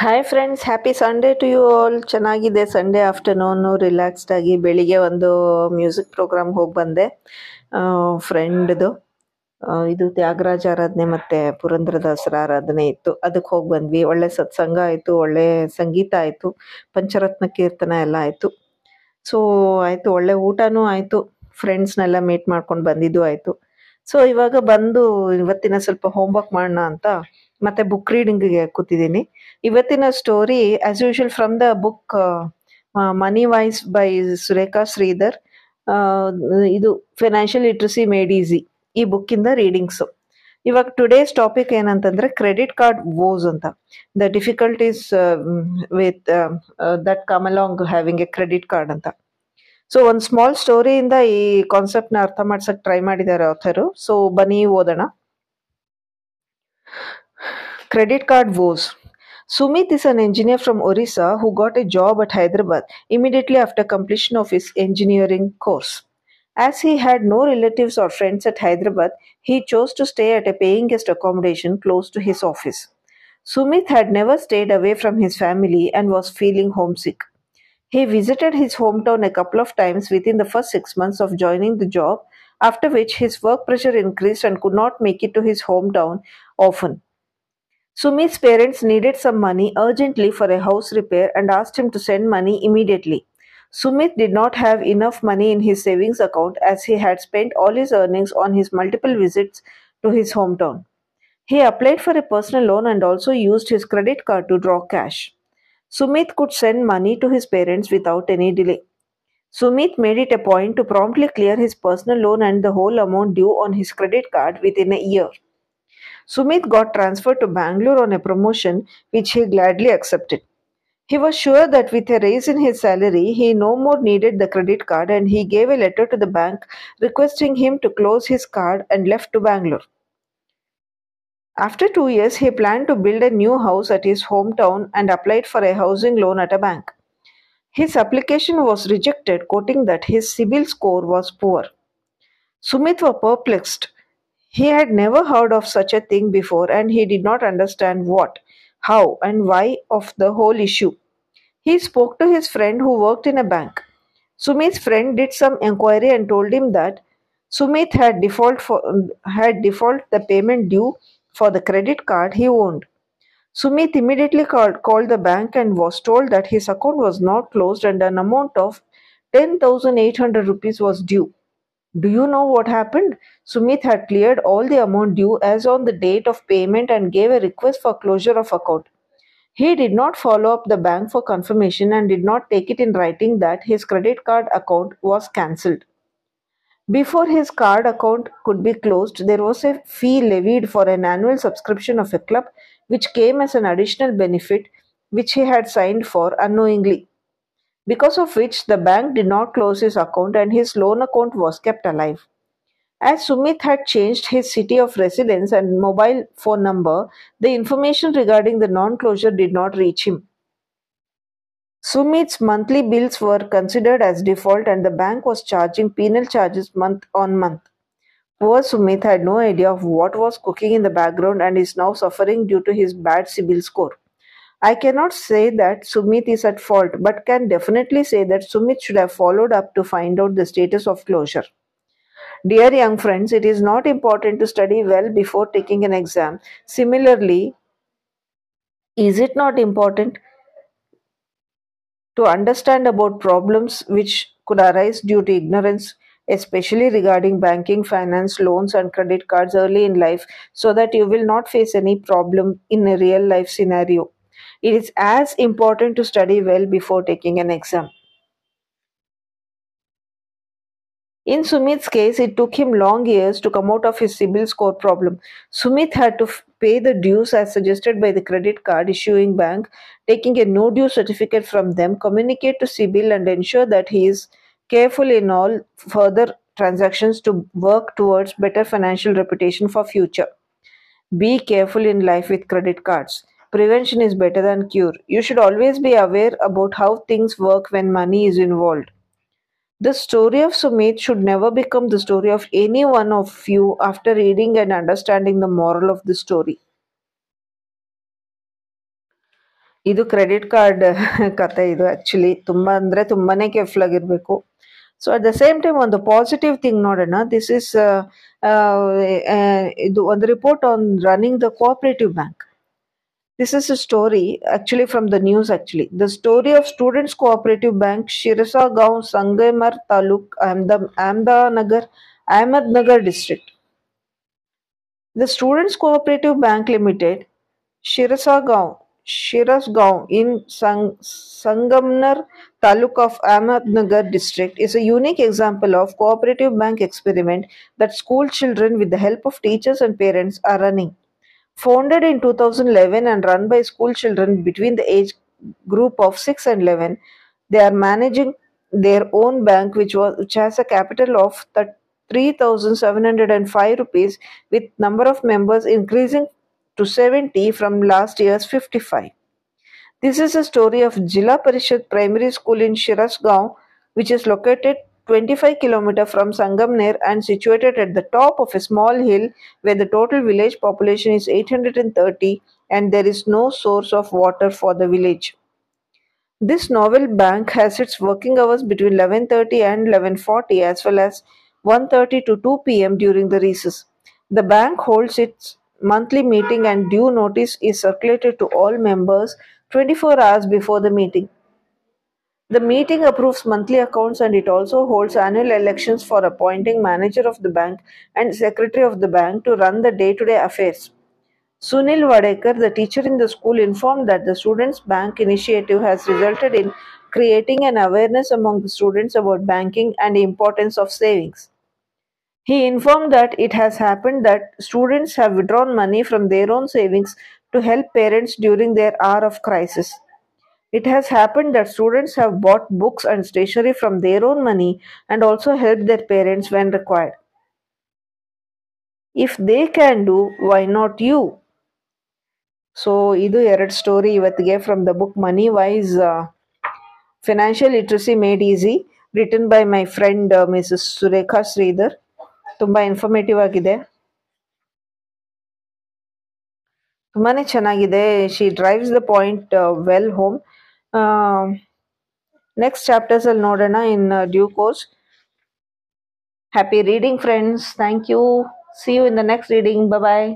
Hi friends happy Sunday to you all ಚೆನ್ನಾಗಿದೆ Sunday afternoon relaxed ಆಗಿ ಬೆಳಿಗ್ಗೆ ಒಂದು ಮ್ಯೂಸಿಕ್ ಪ್ರೋಗ್ರಾಮ್ ಹೋಗಿ ಬಂದೆ. ಫ್ರೆಂಡ್ದು ಇದು ತ್ಯಾಗರಾಜ ಆರಾಧನೆ ಮತ್ತೆ ಪುರಂದ್ರದಾಸರ ಆರಾಧನೆ ಇತ್ತು. ಅದಕ್ಕೆ ಹೋಗಿ ಬಂದ್ವಿ. ಒಳ್ಳೆ ಸತ್ಸಂಗ ಆಯಿತು, ಒಳ್ಳೆ ಸಂಗೀತ ಆಯಿತು, ಪಂಚರತ್ನ ಕೀರ್ತನ ಎಲ್ಲ ಆಯಿತು. ಸೊ ಆಯಿತು, ಒಳ್ಳೆ ಊಟನೂ ಆಯಿತು. ಫ್ರೆಂಡ್ಸ್ನೆಲ್ಲ ಮೀಟ್ ಮಾಡ್ಕೊಂಡು ಬಂದಿದ್ದು ಆಯಿತು. ಸೊ ಇವಾಗ ಬಂದು ಇವತ್ತಿನ ಸ್ವಲ್ಪ ಹೋಮ್ವರ್ಕ್ ಮಾಡೋಣ ಅಂತ ಮತ್ತೆ ಬುಕ್ ರೀಡಿಂಗಿಗೆ ಕೂತಿದ್ದೀನಿ. ಇವತ್ತಿನ story as usual from the book money wise by Surekha Sridhar ಇದು ಫೈನಾನ್ಷಿಯಲ್ ಲಿಟ್ರಸಿ ಮೇಡ್ ಈಸಿ ಈ ಬುಕ್ಕಿಂದ ರೀಡಿಂಗ್ಸ್ ಇವಾಗ ಟುಡೇಸ್ ಟಾಪಿಕ್ ಏನಂತಂದ್ರೆ ಕ್ರೆಡಿಟ್ ಕಾರ್ಡ್ ವೋಸ್ ಅಂತ. The difficulties with that come along having a credit card ಅಂತ. So ಒಂದು small ಸ್ಟೋರಿಯಿಂದ ಈ ಕಾನ್ಸೆಪ್ಟ್ನ ಅರ್ಥ ಮಾಡ್ಸಕ್ ಟ್ರೈ ಮಾಡಿದ್ದಾರೆ ಆಥರು ಸೊ ಬನ್ನಿ ಓದೋಣ. Credit card woes. Sumit is an engineer from Orissa who got a job at Hyderabad immediately after completion of his engineering course. As he had no relatives or friends at Hyderabad, he chose to stay at a paying guest accommodation close to his office. Sumit had never stayed away from his family and was feeling homesick. He visited his hometown a couple of times within the first six months of joining the job, after which his work pressure increased and could not make it to his hometown often. Sumit's parents needed some money urgently for a house repair and asked him to send money immediately. Sumit did not have enough money in his savings account as he had spent all his earnings on his multiple visits to his hometown. He applied for a personal loan and also used his credit card to draw cash. Sumit could send money to his parents without any delay. Sumit made it a point to promptly clear his personal loan and the whole amount due on his credit card within a year. Sumit got transferred to Bangalore on a promotion which he gladly accepted. He was sure that with a raise in his salary, he no more needed the credit card and he gave a letter to the bank requesting him to close his card and left to Bangalore. After two years, he planned to build a new house at his hometown and applied for a housing loan at a bank. His application was rejected, quoting that his CIBIL score was poor. Sumit was perplexed. He had never heard of such a thing before and he did not understand what, how, and why of the whole issue. He spoke to his friend who worked in a bank. Sumit's friend did some inquiry and told him that Sumit had default for had default the payment due for the credit card he owned. Sumit immediately called, called the bank and was told that his account was not closed and an amount of 10,800 rupees was due. Do you know what happened? Sumit had cleared all the amount due as on the date of payment and gave a request for closure of account. He did not follow up the bank for confirmation and did not take it in writing that his credit card account was cancelled. Before his card account could be closed, there was a fee levied for an annual subscription of a club, which came as an additional benefit which he had signed for unknowingly. Because of which, the bank did not close his account and his loan account was kept alive. As Sumit had changed his city of residence and mobile phone number, the information regarding the non closure did not reach him. Sumit's monthly bills were considered as default and the bank was charging penal charges month on month. Poor Sumit had no idea of what was cooking in the background and is now suffering due to his bad CIBIL score. I cannot say that Sumit is at fault, but can definitely say that Sumit should have followed up to find out the status of closure. Dear young friends, it is not important to study well before taking an exam. Similarly, is it not important to understand about problems which could arise due to ignorance, especially regarding banking, finance, loans, and credit cards early in life, so that you will not face any problem in a real life scenario? It is as important to study well before taking an exam. In Sumit's case, it took him long years to come out of his CIBIL score problem. Sumit had to f- pay the dues as suggested by the credit card issuing bank, taking a no due certificate from them, communicate to CIBIL, and ensure that he is careful in all further transactions to work towards better financial reputation for future. Be careful in life with credit cards. Prevention is better than cure. You should always be aware about how things work when money is involved. The story of Sumit should never become the story of any one of you after reading and understanding the moral of the story. ಇದು credit card ಕತೆ ಇದು actually ತುಂಬ ಅಂದರೆ ತುಂಬಾನೇ careful ಆಗಿರಬೇಕು so at the same time ಒಂದು positive thing ನೋಡೋಣ this is ಇದು ಒಂದು report on running the cooperative bank this is a story actually from the news actually. The story of Students Cooperative Bank, Shirasa Gaon, Sangamner Taluk, Ahmednagar, Ahmednagar district. The Students Cooperative Bank Limited, Shirasa Gaon, Shiras Gaon in Sang, Sangamner Taluk of Ahmednagar district is a unique example of cooperative bank experiment that school children with the help of teachers and parents are running. Founded in 2011 and run by school children between the age group of 6 and 11, they are managing their own bank, which was which has a capital of 3,705 rupees, with number of members increasing to 70 from last year's 55. This is a story of Jila Parishad Primary School in Shirasgaon, which is located 25 km from Sangamner and situated at the top of a small hill where the total village population is 830 and there is no source of water for the village. This novel bank has its working hours between 11:30 and 11:40 as well as 1:30 to 2 p.m. during the recess. The bank holds its monthly meeting and due notice is circulated to all members 24 hours before the meeting. The meeting approves monthly accounts and it also holds annual elections for appointing manager of the bank and secretary of the bank to run the day-to-day affairs. Sunil Vadekar, the teacher in the school, informed that the Students' Bank initiative has resulted in creating an awareness among the students about banking and the importance of savings. He informed that it has happened that students have withdrawn money from their own savings to help parents during their hour of crisis. It has happened that students have bought books and stationery from their own money and also helped their parents when required. If they can do, why not you? So ಇದು ಎರಡು story ಇವತ್ತಿಗೆ from the book money wise financial literacy made easy written by my friend Mrs Surekha Sridhar ತುಂಬ informative ಆಗಿದೆ ತುಂಬಾ ಚೆನ್ನಾಗಿದೆ she drives the point well home next chapters ಅಲ್ಲಿ ನೋಡೋಣ in due course happy reading friends thank you see you in the next reading bye